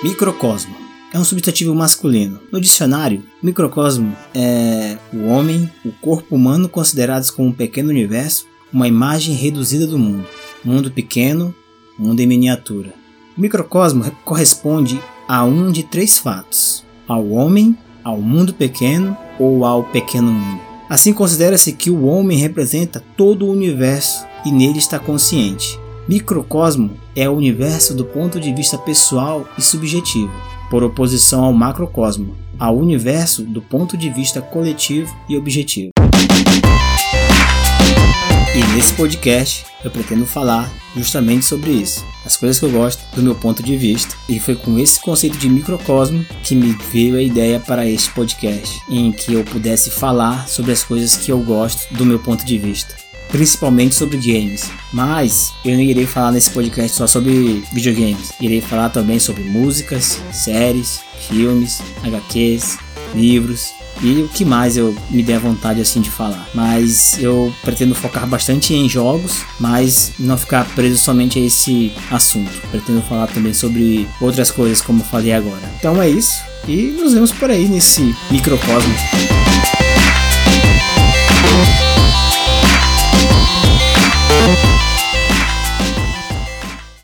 Microcosmo é um substantivo masculino. No dicionário, microcosmo é o homem, o corpo humano considerados como um pequeno universo, uma imagem reduzida do mundo. Mundo pequeno, mundo em miniatura. O microcosmo corresponde a um de três fatos: ao homem, ao mundo pequeno ou ao pequeno mundo. Assim considera-se que o homem representa todo o universo e nele está consciente. Microcosmo é o universo do ponto de vista pessoal e subjetivo, por oposição ao macrocosmo, ao universo do ponto de vista coletivo e objetivo. E nesse podcast eu pretendo falar justamente sobre isso, as coisas que eu gosto do meu ponto de vista, e foi com esse conceito de microcosmo que me veio a ideia para este podcast, em que eu pudesse falar sobre as coisas que eu gosto do meu ponto de vista principalmente sobre games. Mas eu não irei falar nesse podcast só sobre videogames. Irei falar também sobre músicas, séries, filmes, HQs, livros e o que mais eu me der vontade assim de falar. Mas eu pretendo focar bastante em jogos, mas não ficar preso somente a esse assunto. Pretendo falar também sobre outras coisas como falei agora. Então é isso e nos vemos por aí nesse microcosmo.